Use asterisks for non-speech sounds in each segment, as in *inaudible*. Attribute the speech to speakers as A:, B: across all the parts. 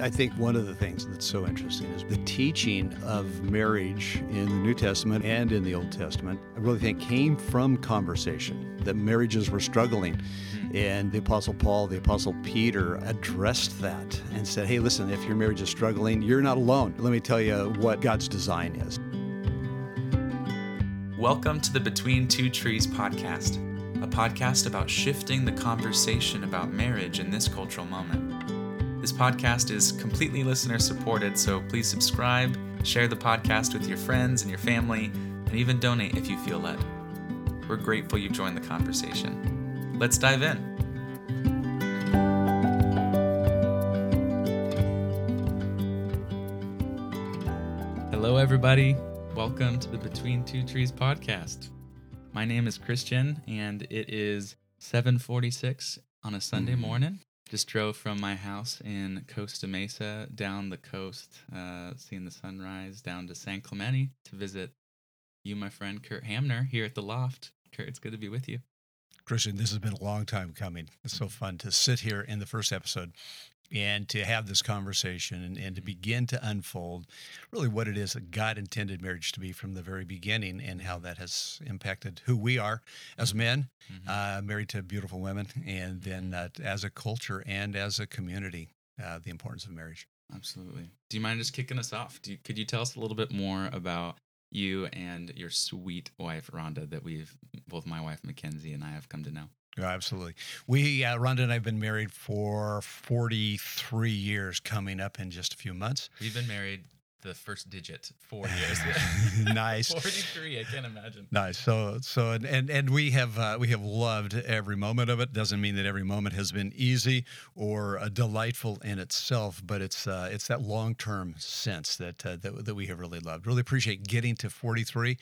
A: I think one of the things that's so interesting is the teaching of marriage in the New Testament and in the Old Testament, I really think came from conversation, that marriages were struggling. And the Apostle Paul, the Apostle Peter addressed that and said, hey, listen, if your marriage is struggling, you're not alone. Let me tell you what God's design is.
B: Welcome to the Between Two Trees podcast, a podcast about shifting the conversation about marriage in this cultural moment. This podcast is completely listener supported, so please subscribe, share the podcast with your friends and your family, and even donate if you feel led. We're grateful you've joined the conversation. Let's dive in. Hello, everybody. Welcome to the Between Two Trees podcast. My name is Christian, and it is 7:46 on a Sunday mm-hmm. morning. Just drove from my house in Costa Mesa down the coast, uh, seeing the sunrise, down to San Clemente to visit you, my friend Curt Hamner, here at the loft. Curt, it's good to be with you.
A: Christian, this has been a long time coming. It's so fun to sit here in the first episode and to have this conversation and, and to begin to unfold really what it is that God intended marriage to be from the very beginning and how that has impacted who we are as men,
B: Mm-hmm.
A: uh, married to beautiful women, and then uh, as a culture and as a community, uh, the importance of marriage.
B: Absolutely. Do you mind just kicking us off? Do you, could you tell us a little bit more about you and your sweet wife Rhonda that we've both my wife Mackenzie and I have come to know?
A: Oh, absolutely. We, uh, Rhonda and I have been married for 43 years, coming up in just a few months.
B: We've been married the first digit four *laughs* years. *laughs*
A: nice.
B: 43, I can't imagine.
A: Nice. So, so, and and, and we have uh, we have loved every moment of it. Doesn't mean that every moment has been easy or uh, delightful in itself, but it's uh, it's that long term sense that, uh, that that we have really loved. Really appreciate getting to 43,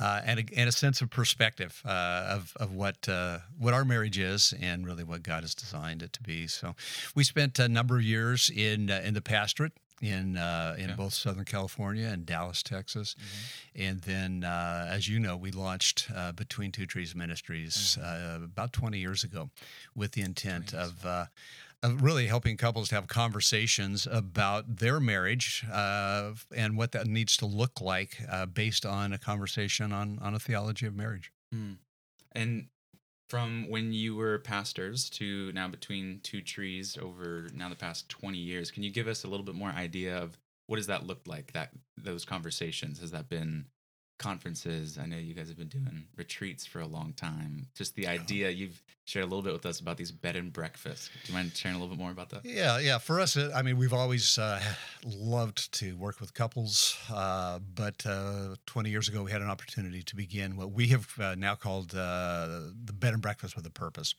A: uh, and a, and a sense of perspective uh, of of what uh, what our marriage is and really what God has designed it to be. So, we spent a number of years in uh, in the pastorate in uh, in
B: Okay.
A: both Southern California and Dallas, Texas, and then uh, as you know, we launched uh, Between Two Trees Ministries uh, about 20 years ago, with the intent
B: 20
A: of. Uh, of really helping couples to have conversations about their marriage uh, and what that needs to look like uh, based on a conversation on, on a theology of marriage.
B: Hmm. And from when you were pastors to now between two trees over now the past 20 years, can you give us a little bit more idea of what does that look like? That those conversations has that been conferences? I know you guys have been doing retreats for a long time. Just the idea you've shared a little bit with us about these bed and breakfasts. Do you mind sharing a little bit more about that?
A: Yeah, yeah. For us, uh, I mean, we've always uh, loved to work with couples, uh, but uh, 20 years ago, we had an opportunity to begin what we have uh, now called uh, the bed and breakfast with a purpose.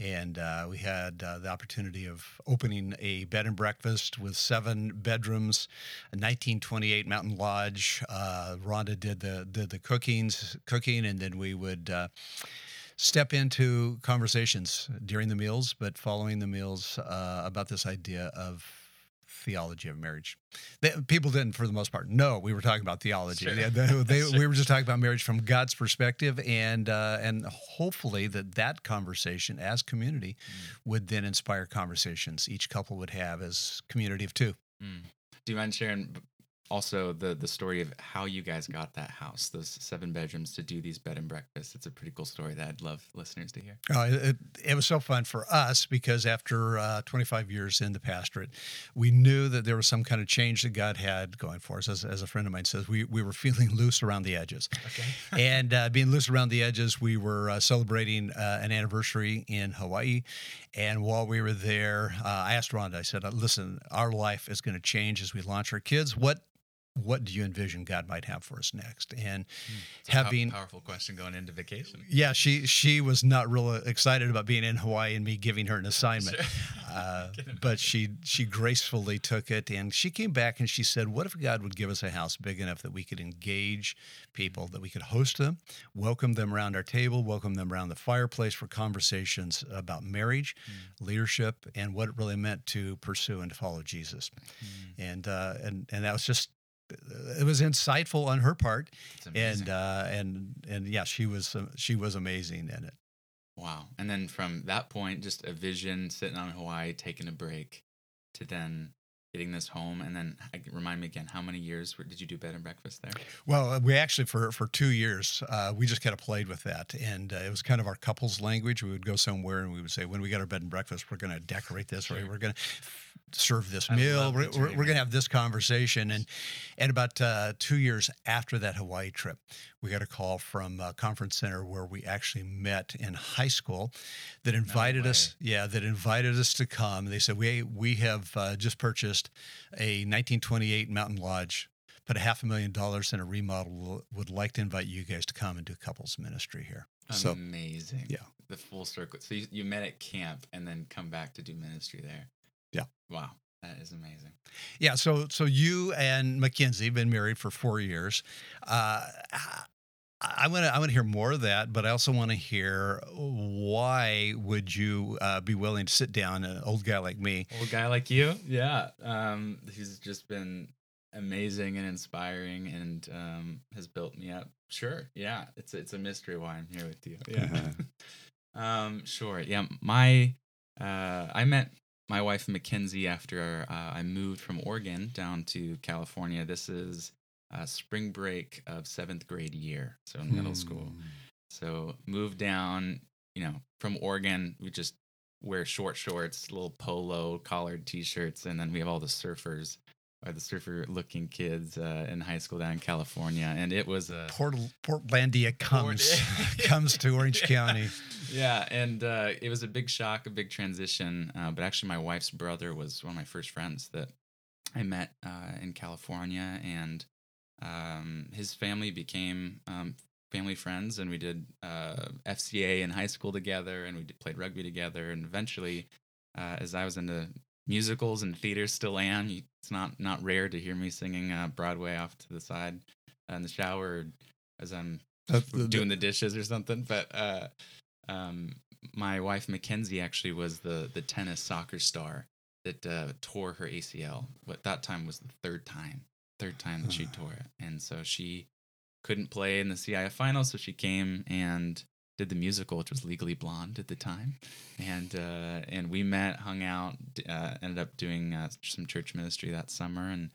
A: And uh, we had uh, the opportunity of opening a bed and breakfast with seven bedrooms, a 1928 Mountain Lodge. Uh, Rhonda did the did the cookings, cooking, and then we would. Uh, step into conversations during the meals, but following the meals uh, about this idea of theology of marriage. They, people didn't, for the most part, know we were talking about theology.
B: Sure.
A: They- they- *laughs*
B: Sure.
A: We were just talking about marriage from God's perspective, and uh, and hopefully that that conversation as community would then inspire conversations each couple would have as community of two.
B: Mm. Do you mind sharing also the the story of how you guys got that house, those seven bedrooms, to do these bed and breakfasts? It's a pretty cool story that I'd love listeners to hear.
A: Uh, it, it was so fun for us because after uh, 25 years in the pastorate, we knew that there was some kind of change that God had going for us. As, as a friend of mine says, we, we were feeling *laughs* loose around the edges.
B: Okay. *laughs*
A: and uh, being loose around the edges, we were uh, celebrating uh, an anniversary in Hawaii. And while we were there, uh, I asked Rhonda, I said, uh, listen, our life is going to change as we launch our kids. What what do you envision God might have for us next? And
B: It's a
A: having
B: powerful question going into vacation.
A: yeah, she she was not real excited about being in Hawaii and me giving her an assignment,
B: Sure.
A: uh, *laughs* but she she gracefully took it and she came back and she said, "What if God would give us a house big enough that we could engage people, that we could host them, welcome them around our table, welcome them around the fireplace for conversations about marriage,
B: Hmm.
A: leadership, and what it really meant to pursue and to follow Jesus." And uh, and and that was just it was insightful on her part and uh, and and yeah, she was uh, she was amazing in it.
B: wow. And then from that point, just a vision sitting on Hawaii, taking a break, to then getting this home, and then I, remind me again, how many years did you do bed and breakfast there?
A: Well, uh, we actually for for two years uh, we just kind of played with that, and uh, it was kind of our couples language. We would go somewhere and we would say, when we get our bed and breakfast, we're going to decorate this,
B: Sure.
A: or we're going to serve this
B: I
A: meal. We're, we're, we're going to have this conversation, and and about uh, two years after that Hawaii trip, we got a call from a conference center where we actually met in high school, that invited us. Yeah, that invited us to come. They said we we have uh, just purchased a 1928 Mountain Lodge put a half a million dollars in a remodel would like to invite you guys to come and do couples ministry here so
B: Amazing.
A: yeah.
B: The full circle. So you, you met at camp and then come back to do ministry there.
A: Yeah.
B: Wow. That is amazing.
A: yeah so so you and mackenzie been married for four years uh I want to. I want to hear more of that, but I also want to hear why would you uh, be willing to sit down an old guy like me?
B: Old guy like you. Yeah. Um, he's just been amazing and inspiring and um, has built me up. Sure. Yeah. It's it's a mystery why I'm here with you. Yeah. *laughs* um, sure. Yeah. My uh, I met my wife Mackenzie after uh, I moved from Oregon down to California. This is uh, spring break of seventh grade year, so in middle school.
A: Hmm.
B: So moved down, you know, from Oregon. We just wear short shorts, little polo collared t-shirts, and then we have all the surfers or the surfer looking kids uh, in high school down in California. And it was a
A: Port Portlandia comes *laughs* *laughs* comes to Orange
B: Yeah.
A: County.
B: Yeah, and uh, it was a big shock, a big transition. Uh, but actually, my wife's brother was one of my first friends that I met uh, in California, and um, his family became um, family friends, and we did uh, FCA in high school together, and we did, played rugby together, and eventually, uh, as I was into musicals and theater, still am. You, it's not not rare to hear me singing uh, Broadway off to the side uh, in the shower as I'm
A: the-
B: doing the dishes or something. But uh, um, my wife Mackenzie actually was the the tennis soccer star that uh, tore her ACL. What that time was the third time, third time that she tore it, and so she couldn't play in the CIF finals. So she came and did the musical, which was Legally Blonde at the time, and uh, and we met, hung out, uh, ended up doing uh, some church ministry that summer, and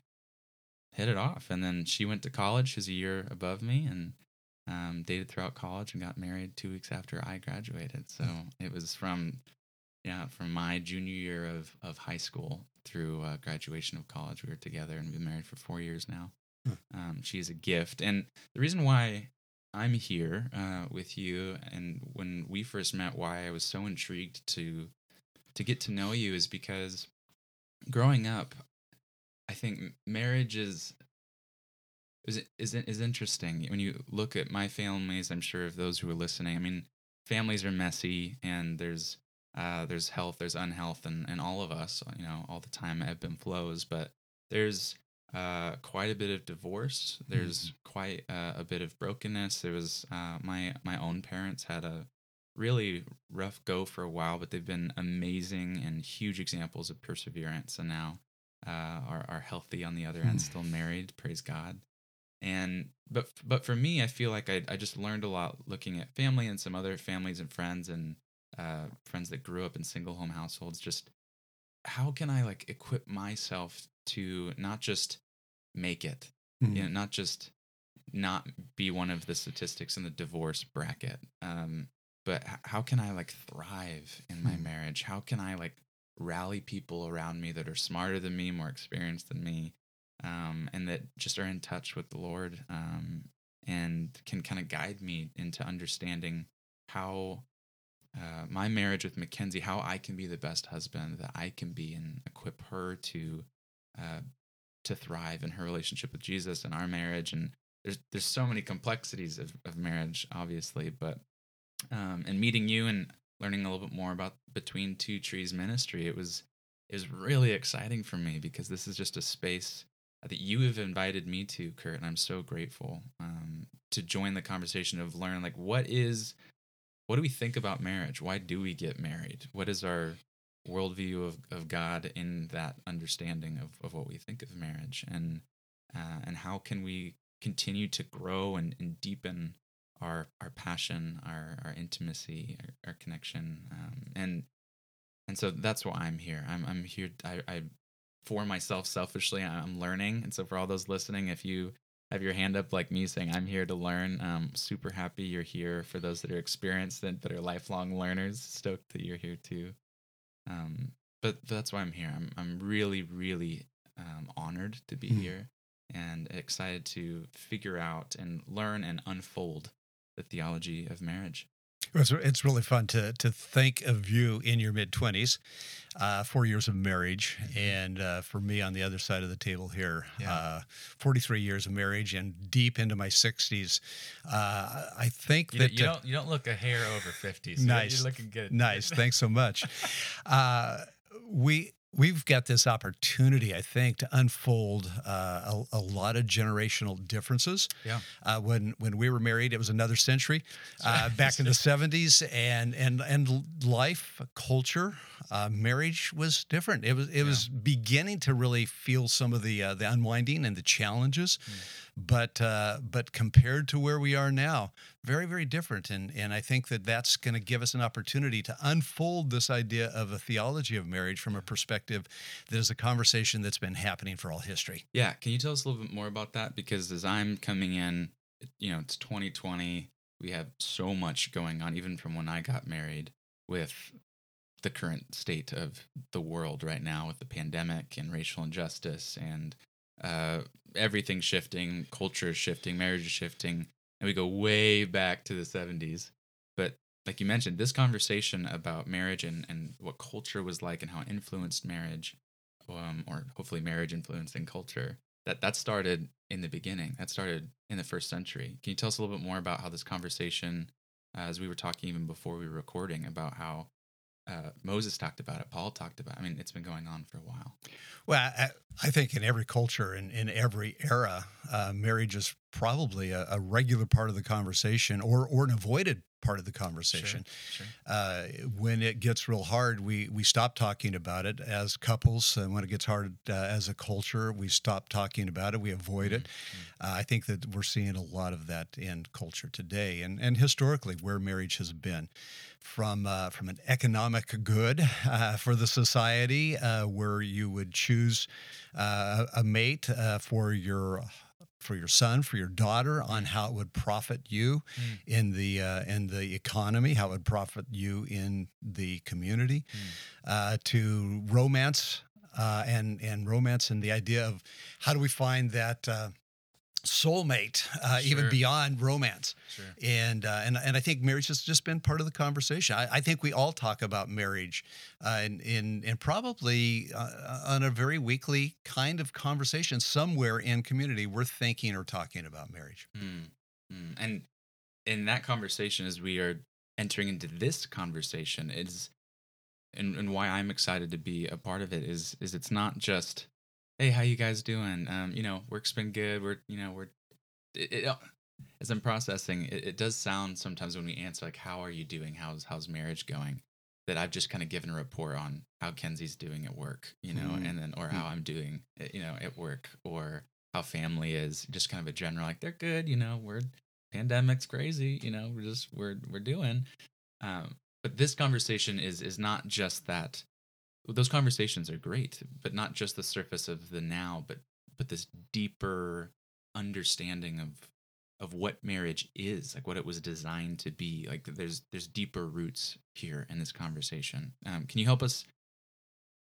B: hit it off. And then she went to college. She's a year above me, and um, dated throughout college and got married two weeks after I graduated. So it was from yeah from my junior year of of high school through uh, graduation of college. We were together and we've been married for four years now.
A: Hmm.
B: Um, she is a gift, and the reason why I'm here uh, with you and when we first met, why I was so intrigued to to get to know you is because growing up, I think marriage is is is is interesting when you look at my families. I'm sure of those who are listening. I mean, families are messy, and there's uh, there's health, there's unhealth, and and all of us, you know, all the time ebb and flows. But there's uh, quite a bit of divorce. There's quite uh, a bit of brokenness. There was uh, my my own parents had a really rough go for a while, but they've been amazing and huge examples of perseverance, and now uh, are are healthy on the other end, still married. Praise God. And but but for me, I feel like I I just learned a lot looking at family and some other families and friends and uh, friends that grew up in single home households. Just how can I like equip myself to not just make it,
A: Mhm.
B: you know, not just not be one of the statistics in the divorce bracket, um, but h- how can I like thrive in my
A: Hmm.
B: marriage? How can I like rally people around me that are smarter than me, more experienced than me, um, and that just are in touch with the Lord um, and can kind of guide me into understanding how uh, my marriage with Mackenzie, how I can be the best husband that I can be, and equip her to uh, to thrive in her relationship with Jesus and our marriage. And there's there's so many complexities of, of marriage, obviously, but um, and meeting you and learning a little bit more about Between Two Trees ministry, it was it was really exciting for me because this is just a space that you have invited me to, Curt, and I'm so grateful um, to join the conversation of learn like what is what do we think about marriage? Why do we get married? What is our worldview of, of God in that understanding of, of what we think of marriage? And uh, and how can we continue to grow and, and deepen our our passion, our our intimacy, our, our connection, um, and and so that's why I'm here. I'm I'm here. I, I for myself selfishly, I'm learning. And so for all those listening, if you have your hand up like me saying I'm here to learn, um, super happy you're here. For those that are experienced and that are lifelong learners, stoked that you're here too. Um, but that's why I'm here. I'm I'm really really um, honored to be
A: Mhm.
B: here and excited to figure out and learn and unfold the theology of marriage.
A: It's, it's really fun to to think of you in your mid twenties, uh, four years of marriage, and uh, for me on the other side of the table here,
B: Yeah.
A: uh, forty three years of marriage and deep into my sixties. Uh, I think
C: You,
A: that
C: you don't you don't look a hair over fifty. So
A: Nice.
C: You're looking good.
A: Nice. Thanks so much. *laughs* Uh, we we've got this opportunity, I think, to unfold uh, a, a lot of generational differences.
C: Yeah.
A: Uh, when when we were married, it was another century, *laughs* uh, back in the '70s, and and and life, culture, uh, marriage was different. It was it was beginning to really feel some of the uh, the unwinding and the challenges, but uh, but compared to where we are now, very very different. And and I think that that's going to give us an opportunity to unfold this idea of a theology of marriage from a perspective that is a conversation that's been happening for all history.
B: Yeah, can you tell us a little bit more about that? Because as I'm coming in, you know, it's 2020. We have so much going on, even from when I got married, with the current state of the world right now, with the pandemic and racial injustice and uh, everything shifting, culture is shifting, marriage is shifting, and we go way back to the 70s. But like you mentioned, this conversation about marriage and, and what culture was like and how it influenced marriage um, or hopefully marriage influencing culture that that started in the beginning that started in the first century can you tell us a little bit more about how this conversation uh, as we were talking even before we were recording about how uh, moses talked about it paul talked about it. i mean it's been going on for a while
A: Well, I, I think in every culture and in every era, uh, marriage is probably a, a regular part of the conversation or, or an avoided part of the conversation.
C: Sure.
A: Uh, when it gets real hard, we, we stop talking about it as couples. And when it gets hard uh, as a culture, we stop talking about it, we avoid it. Uh, I think that we're seeing a lot of that in culture today and, and historically where marriage has been. From, uh, from an economic good uh, for the society, uh, where you would choose uh, a mate uh, for your for your son, for your daughter, on how it would profit you
C: Mm.
A: in the uh, in the economy, how it would profit you in the community, uh, to romance uh, and and romance and the idea of how do we find that uh, soulmate uh, even beyond romance
C: Sure.
A: and uh, and and I think marriage has just been part of the conversation. I, I think we all talk about marriage, uh, in in and probably uh, on a very weekly kind of conversation somewhere in community. We're thinking or talking about marriage.
B: Mm, mm. and in that conversation as we are entering into this conversation is and, and why i'm excited to be a part of it is is it's not just hey how you guys doing? Um you know work's been good. We're you know we're it, it, as i'm processing it, it does sound sometimes when we answer like how are you doing? How's how's marriage going? That i've just kind of given a report on how kenzie's doing at work you know
A: Mhm.
B: and then or how i'm doing eh, you know at work or how family is just kind of a general like they're good you know we're pandemic's crazy you know we're just we're we're doing. Um but this conversation is is not just that those conversations are great but not just the surface of the now but but this deeper understanding of of what marriage is like what it was designed to be. Like there's there's deeper roots here in this conversation. Um, can you help us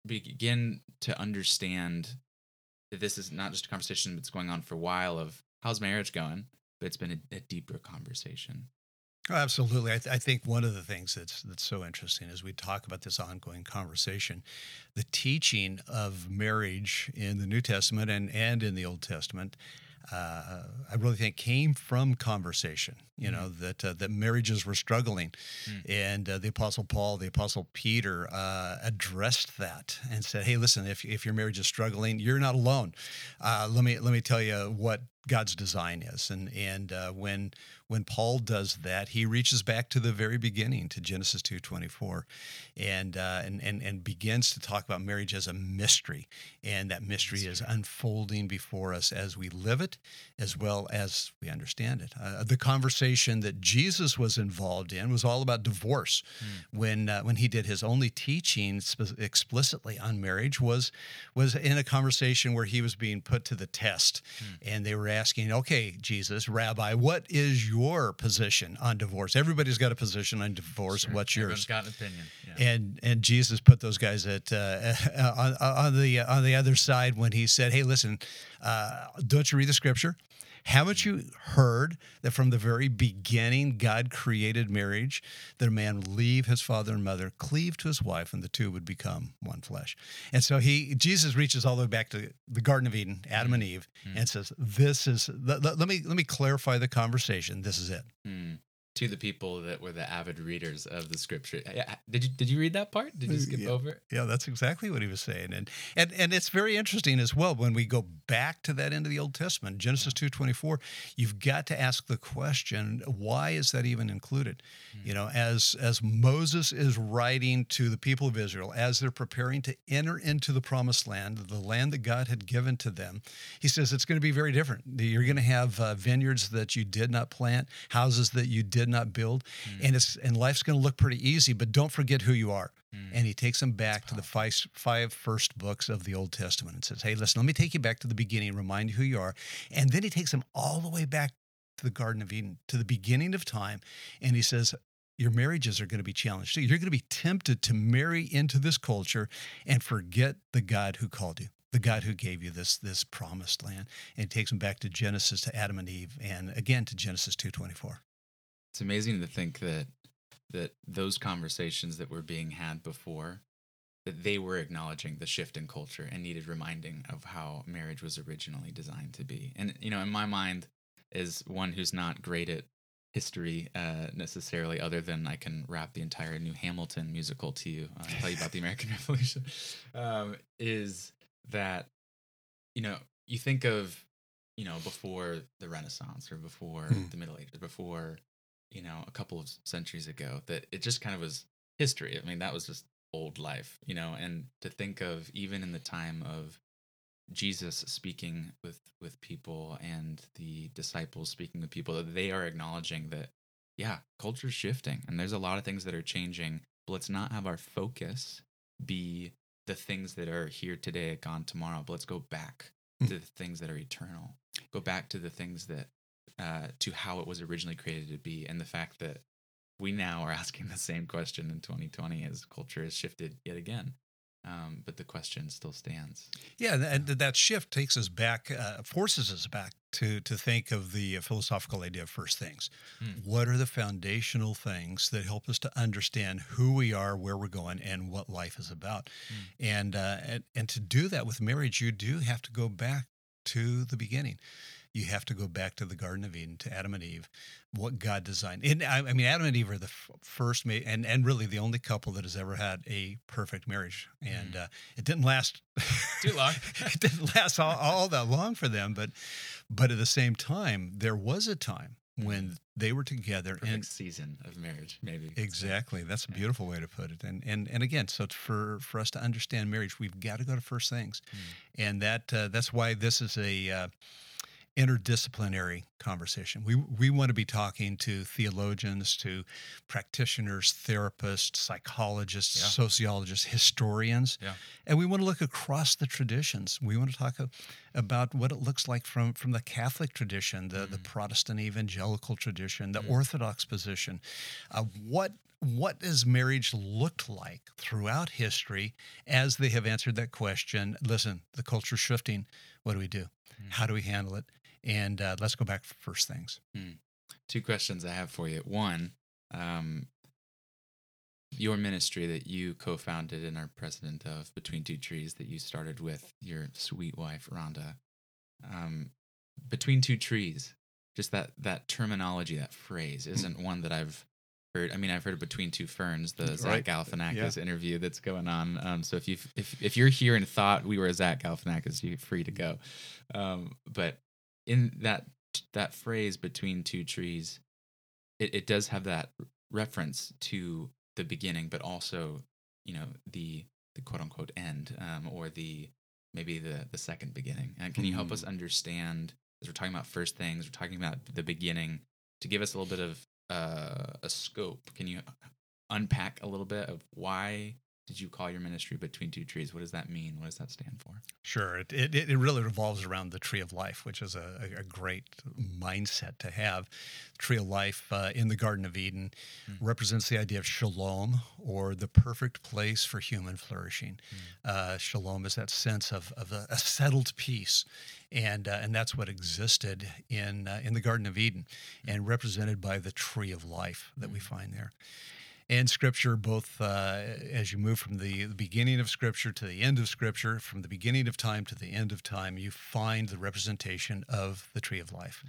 B: begin to understand that this is not just a conversation that's going on for a while of how's marriage going but it's been a, a deeper conversation
A: Oh, absolutely. I, th- I think one of the things that's that's so interesting as we talk about this ongoing conversation, the teaching of marriage in the New Testament and and in the Old Testament, uh, I really think came from conversation. You know that uh, that marriages were struggling,
C: Mm.
A: and uh, the Apostle Paul, the Apostle Peter uh, addressed that and said, "Hey, listen, if if your marriage is struggling, you're not alone. Uh, let me let me tell you what God's design is. And and uh, when when Paul does that, he reaches back to the very beginning to Genesis two twenty four, and uh, and and and begins to talk about marriage as a mystery, and that mystery is unfolding before us as we live it, as well as we understand it. Uh, the conversation that Jesus was involved in was all about divorce. Mm. When uh, when he did his only teaching explicitly on marriage was was in a conversation where he was being put to the test, mm. and they were asking, okay, Jesus, Rabbi, what is your position on divorce? Everybody's got a position on divorce.
C: Sure.
A: What's
C: yours?
A: Everyone's
C: got an opinion. Yeah.
A: And and Jesus put those guys at uh, *laughs* on, on, the on the other side when he said, hey, listen, uh, don't you read the scripture? Haven't you heard that from the very beginning God created marriage, that a man would leave his father and mother, cleave to his wife, and the two would become one flesh? And so he Jesus reaches all the way back to the Garden of Eden, Adam and Eve, mm. and says, This is let, let, me let me clarify the conversation. This is it.
B: Mm to the people that were the avid readers of the scripture. Did you did you read that part? Did you skip
A: yeah.
B: over it?
A: Yeah, that's exactly what he was saying, and and and it's very interesting as well when we go back to that end of the Old Testament, Genesis two twenty four. You've got to ask the question: Why is that even included? Mm-hmm. You know, as as Moses is writing to the people of Israel as they're preparing to enter into the Promised Land, the land that God had given to them, he says it's going to be very different. You're going to have uh, vineyards that you did not plant, houses that you did did not build, mm. and it's and life's going to look pretty easy. But don't forget who you are. Mm. And he takes them back That's to powerful. the five, five first books of the Old Testament and says, "Hey, listen, let me take you back to the beginning, remind you who you are." And then he takes them all the way back to the Garden of Eden, to the beginning of time, and he says, your marriages are going to be challenged. You're going to be tempted to marry into this culture and forget the God who called you, the God who gave you this this promised land. And he takes them back to Genesis to Adam and Eve, and again to Genesis two twenty four.
B: It's amazing to think that that those conversations that were being had before that they were acknowledging the shift in culture and needed reminding of how marriage was originally designed to be. And you know, in my mind, as one who's not great at history uh, necessarily, other than I can rap the entire New Hamilton musical to you, uh, tell you about the American *laughs* Revolution, um, is that you know you think of you know before the Renaissance or before mm. the Middle Ages, before you know, a couple of centuries ago that it just kind of was history. I mean, that was just old life, you know, and to think of even in the time of Jesus speaking with with people and the disciples speaking with people that they are acknowledging that yeah, culture's shifting and there's a lot of things that are changing, but let's not have our focus be the things that are here today, gone tomorrow, but let's go back hmm. to the things that are eternal. Go back to the things that uh, to how it was originally created to be, and the fact that we now are *laughs* asking the same question in 2020 as culture has shifted yet again. Um, but the question still stands.
A: Yeah, and that shift takes us back, uh, forces us back to to think of the philosophical idea of first things. Hmm. What are the foundational things that help us to understand who we are, where we're going, and what life is about? Hmm. And, uh, and and to do that with marriage, you do have to go back to the beginning you have to go back to the Garden of Eden, to Adam and Eve, what God designed. And I, I mean, Adam and Eve are the f- first, ma- and and really the only couple that has ever had a perfect marriage. And mm. uh, it didn't last
B: too long. *laughs*
A: it didn't last all, all that long for them. But but at the same time, there was a time when mm. they were together
B: Perfect
A: and
B: season of marriage maybe
A: exactly that's a beautiful way to put it and and and again so for for us to understand marriage we've got to go to first things mm. and that uh, that's why this is a uh, interdisciplinary conversation. We we want to be talking to theologians, to practitioners, therapists, psychologists, yeah. sociologists, historians, yeah. and we want to look across the traditions. We want to talk about what it looks like from from the Catholic tradition, the mm. the Protestant evangelical tradition, the mm. Orthodox position. Uh, what what has marriage looked like throughout history as they have answered that question? Listen, the culture's shifting. What do we do? Mm. How do we handle it? And uh, let's go back for first things. Hmm.
B: Two questions I have for you. One, um, your ministry that you co-founded and are president of Between Two Trees that you started with your sweet wife Rhonda. Um, Between Two Trees, just that that terminology, that phrase, hmm. isn't one that I've heard. I mean, I've heard of Between Two Ferns, the right. Zach Galifianakis yeah. interview that's going on. Um, so if you if if you're here and thought we were Zach Galifianakis, you're free to go. Um, but in that that phrase between two trees, it, it does have that reference to the beginning, but also, you know, the the quote unquote end, um, or the maybe the the second beginning. And can you help us
A: Mm.
B: understand as we're talking about first things, we're talking about the beginning, to give us a little bit of uh, a scope? Can you unpack a little bit of why did you call your ministry between two trees? What does that mean? What does that stand for?
A: Sure. It, it, it really revolves around the tree of life, which is a, a, great mindset to have. The tree of life uh, in the Garden of Eden
B: Mm.
A: represents the idea of shalom or the perfect place for human flourishing. Uh, shalom is that sense of, of a, a settled peace. And, uh, and that's what existed in, uh, in the Garden of Eden and represented by the tree of life that we find there and scripture both uh, as you move from the, the beginning of scripture to the end of scripture from the beginning of time to the end of time you find the representation of the tree of life.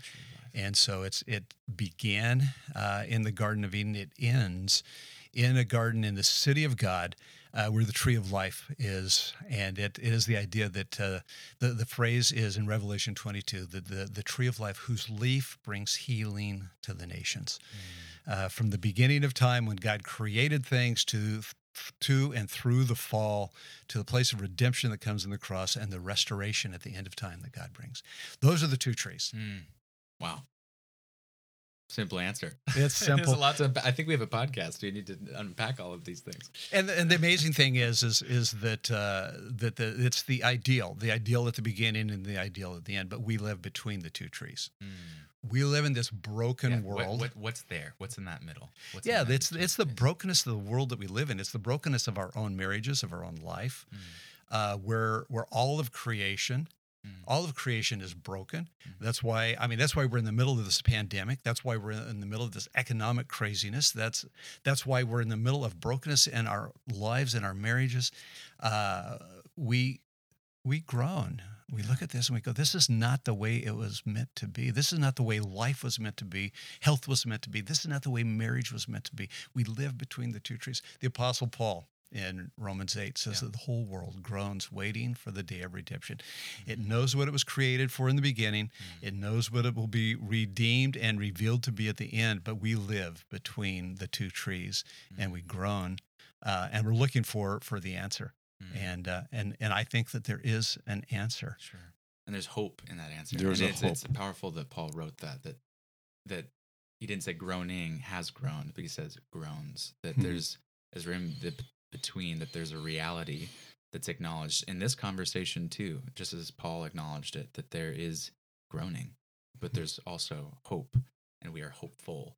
A: And so it's it began uh, in the garden of eden. It ends in a garden in the city of god uh, where the tree of life is. And it, it is the idea that uh, the, the phrase is in revelation 22 that the, the tree of life whose leaf brings healing to the nations uh, from the beginning of time when God created things to to and through the fall to the place of redemption that comes in the cross and the restoration at the end of time that God brings. Those are the two trees.
B: Mm. Wow. Simple answer. *laughs*
A: It's
B: There's
A: simple.
B: a lot to. unpa- I think we have a podcast. We need to unpack all of these things.
A: And and the amazing thing is is is that uh, that the, it's the ideal, the ideal at the beginning and the ideal at the end. But we live between the two trees. We live in this broken
C: Yeah, what-
A: world.
C: What, what's there? What's in that middle? What's in
A: yeah,
C: that
A: it's
C: between
A: it's the
C: space?
A: brokenness of the world that we live in. It's the brokenness of our own marriages, of our own life,
C: Mm.
A: uh, where where all of creation,
C: Mm.
A: all of creation is broken.
C: Mhm.
A: That's why I mean that's why we're in the middle of this pandemic. That's why we're in the middle of this economic craziness. That's that's why we're in the middle of brokenness in our lives and our marriages. Uh, we we groan. We look at this and we go, this is not the way it was meant to be. This is not the way life was meant to be. Health was meant to be. This is not the way marriage was meant to be. We live between the two trees. The Apostle Paul in Romans 8 says
C: Yeah.
A: that the whole world groans waiting for the day of redemption. It knows what it was created for in the beginning, it knows what it will be redeemed and revealed to be at the end, but we live between the two trees and we groan uh, and we're looking for, for the answer
C: Mm.
A: and uh, and and I think that there is an answer.
C: Sure.
B: And there's hope in that answer.
D: There's
B: and
D: a
B: it's,
D: hope.
B: it's powerful that Paul wrote that that that he didn't say groaning has groaned, but he says groans. That
D: Hmm.
B: there's as written the, between that there's a reality that's acknowledged in this conversation too, just as Paul acknowledged it, that there is groaning, but
D: Hmm.
B: there's also hope, and we are hopeful.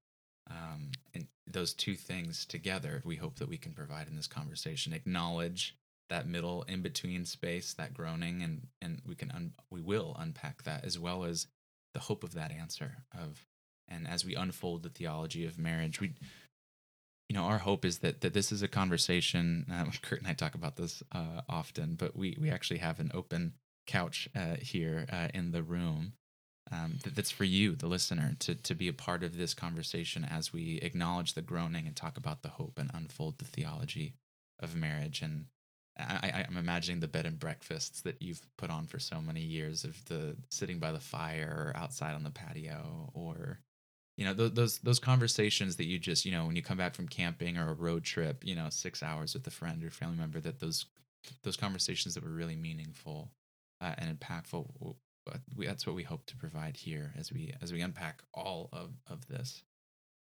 B: Um, and those two things together, we hope that we can provide in this conversation. Acknowledge that middle in between space, that groaning, and and we can un, we will unpack that as well as the hope of that answer of, and as we unfold the theology of marriage, we, you know, our hope is that that this is a conversation. *laughs* Uh, Curt and I talk about this uh, often, but we we actually have an open couch uh, here uh, in the room. Um, that, that's for you, the listener, to, to be a part of this conversation as we acknowledge the groaning and talk about the hope and unfold the theology of marriage. And I, I, I'm imagining the bed and breakfasts that you've put on for so many years of the sitting by the fire or outside on the patio or you know those, those those conversations that you just you know when you come back from camping or a road trip you know six hours with a friend or family member that those those conversations that were really meaningful uh, and impactful we, that's what we hope to provide here as we as we unpack all of of this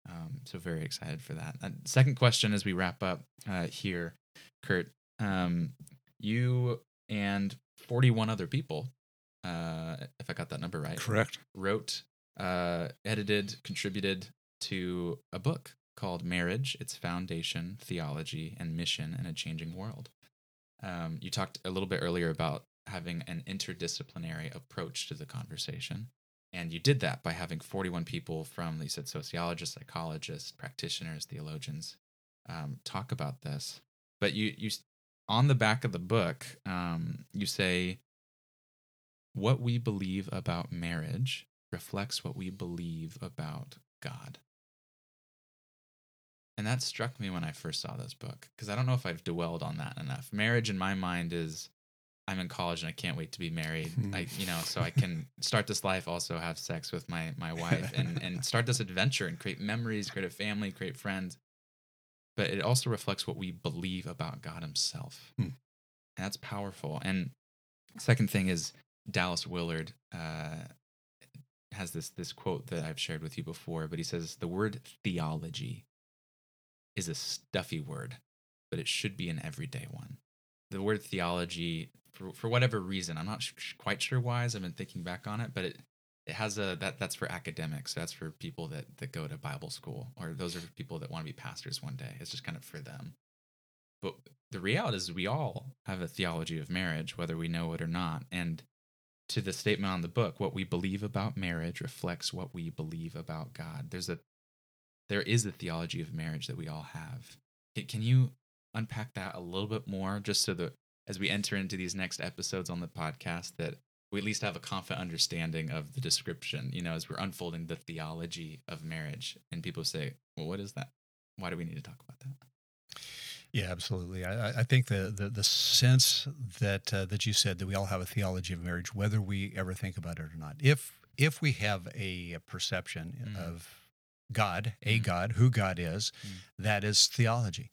B: um, so very excited for that uh, second question as we wrap up uh, here curt um, you and 41 other people uh, if i got that number right
A: Correct.
B: wrote, uh, edited, contributed to a book called Marriage, Its Foundation, Theology, and Mission in a Changing World. Um, you talked a little bit earlier about having an interdisciplinary approach to the conversation. And you did that by having 41 people from, you said, sociologists, psychologists, practitioners, theologians um, talk about this. But you, you, on the back of the book, um, you say, what we believe about marriage reflects what we believe about God. And that struck me when I first saw this book because I don't know if I've dwelled on that enough. Marriage, in my mind, is I'm in college and I can't wait to be married.
A: Hmm.
B: I, you know, so I can start this life, also have sex with my my wife, and and *laughs* start this adventure and create memories, create a family, create friends. But it also reflects what we believe about God Himself.
A: Hmm.
B: And that's powerful. And second thing is Dallas Willard uh, has this this quote that I've shared with you before, but he says the word theology is a stuffy word, but it should be an everyday one. The word theology, for, for whatever reason, I'm not sh- quite sure why, I've been thinking back on it, but it it has a that that's for academics. That's for people that that go to Bible school, or those are people that want to be pastors one day. It's just kind of for them. But the reality is, we all have a theology of marriage, whether we know it or not. And to the statement on the book, what we believe about marriage reflects what we believe about God. There's a there is a theology of marriage that we all have. Can- you unpack that a little bit more, just so that as we enter into these next episodes on the podcast, that we at least have a confident understanding of the description, you know, as we're unfolding the theology of marriage. And people say, well, what is that? Why do we need to talk about that?
A: Yeah, absolutely. I, I- think the, the the sense that uh, that you said that we all have a theology of marriage, whether we ever think about it or not. If if we have a perception
B: Mm.
A: of God, a
B: Mm.
A: God, who God is,
B: Mm.
A: that is theology,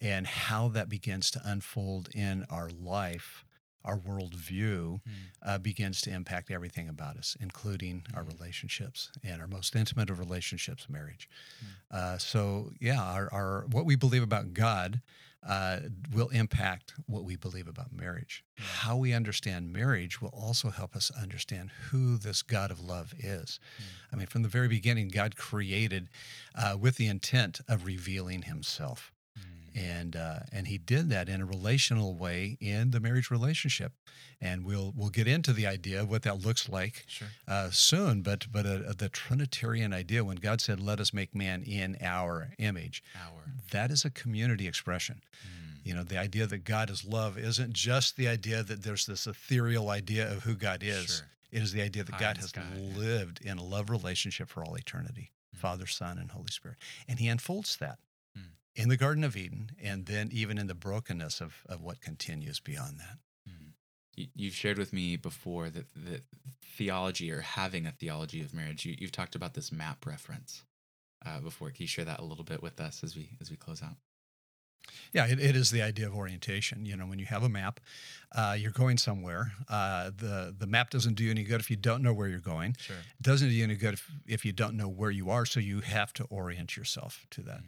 A: and how that begins to unfold in our life, our worldview, uh, begins to impact everything about us, including our
B: Mhm.
A: relationships and our most intimate of relationships, marriage.
B: Mm.
A: Uh, so, yeah, our, our what we believe about God uh, will impact what we believe about marriage.
B: Yeah.
A: How we understand marriage will also help us understand who this God of love is.
B: Mm.
A: I mean, from the very beginning, God created uh, with the intent of revealing Himself and uh, and he did that in a relational way in the marriage relationship, and we'll we'll get into the idea of what that looks like
B: Sure.
A: uh, soon. But but uh, the Trinitarian idea, when God said, "Let us make man in our image,"
B: Hour.
A: that is a community expression.
B: Mm.
A: You know, the idea that God is love isn't just the idea that there's this ethereal idea of who God is.
B: Sure.
A: It is the idea that
B: Pie
A: God has
B: yeah.
A: lived in a love relationship for all eternity,
B: Mm.
A: Father, Son, and Holy Spirit. And he unfolds that. In the Garden of Eden and then even in the brokenness of, of what continues beyond that.
B: Mm. You- You've shared with me before that that theology or having a theology of marriage. You, you've talked about this map reference uh, before. Can you share that a little bit with us as we as we close out?
A: Yeah, it, it is the idea of orientation. You know, when you have a map, uh, you're going somewhere. Uh, the the map doesn't do you any good if you don't know where you're going.
B: Sure.
A: It doesn't do you any good if, if you don't know where you are. So you have to orient yourself to that.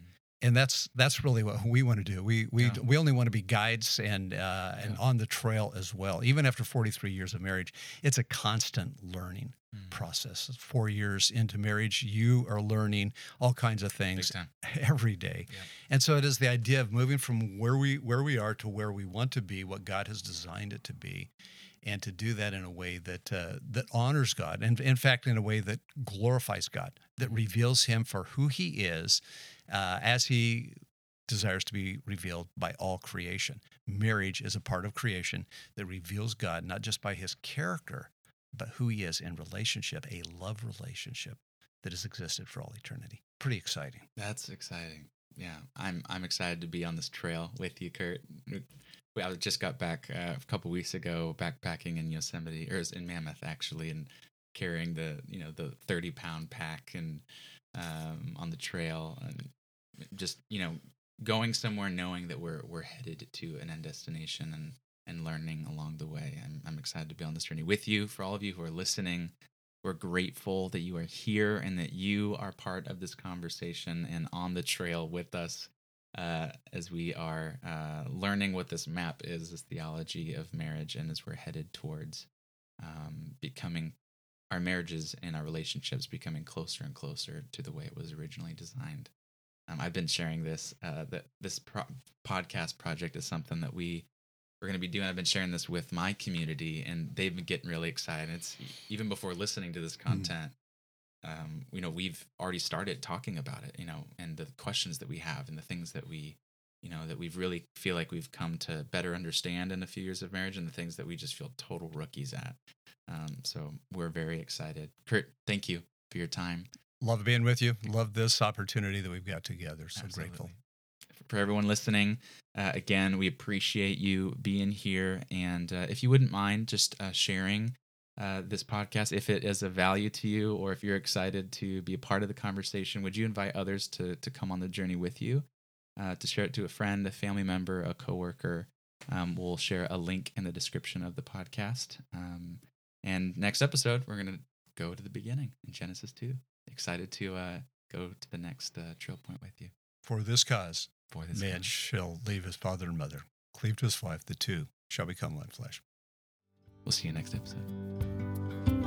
A: And that's that's really what we want to do. We we
B: Yeah.
A: we only want to be guides and uh, and on the trail as well. Even after 43 years of marriage, it's a constant learning
B: Mm.
A: process. Four years into marriage, you are learning all kinds of things *laughs* every day.
B: Yeah.
A: And so it is the idea of moving from where we where we are to where we want to be, what God has designed it to be, and to do that in a way that uh, that honors God, and in fact, in a way that glorifies God, that reveals Him for who He is, uh, as He desires to be revealed by all creation. Marriage is a part of creation that reveals God not just by His character, but who He is in relationship, a love relationship that has existed for all eternity. Pretty exciting.
B: That's exciting. Yeah, I'm I'm excited to be on this trail with you, Curt. I just got back uh, a couple weeks ago, backpacking in Yosemite, or in Mammoth actually, and carrying the you know the 30 pound pack and um, on the trail, and just you know going somewhere knowing that we're we're headed to an end destination and and learning along the way. I'm I'm excited to be on this journey with you. For all of you who are listening, we're grateful that you are here and that you are part of this conversation and on the trail with us uh, as we are uh, learning what this map is, this theology of marriage, and as we're headed towards um, becoming our marriages and our relationships becoming closer and closer to the way it was originally designed. Um, I've been sharing this uh, that this pro- podcast project is something that we we're going to be doing. I've been sharing this with my community, and they've been getting really excited. It's even before listening to this content. Um, you know, we've already started talking about it. You know, and the questions that we have, and the things that we, you know, that we've really feel like we've come to better understand in a few years of marriage, and the things that we just feel total rookies at. Um, so we're very excited. Curt, thank you for your time.
A: Love being with you. Love this opportunity that we've got together. So
B: Absolutely.
A: grateful.
B: for everyone listening, uh, again, we appreciate you being here. And uh, if you wouldn't mind just uh, sharing uh, this podcast, if it is of value to you, or if you're excited to be a part of the conversation, would you invite others to to come on the journey with you? Uh, to share it to a friend, a family member, a coworker. Um, we'll share a link in the description of the podcast. Um, and next episode, we're gonna go to the beginning in Genesis two. Excited to uh, go to the next uh, trail point with you.
A: For this cause,
B: For this
A: man
B: cause.
A: shall leave his father and mother, cleave to his wife, the two shall become one flesh.
B: We'll see you next episode.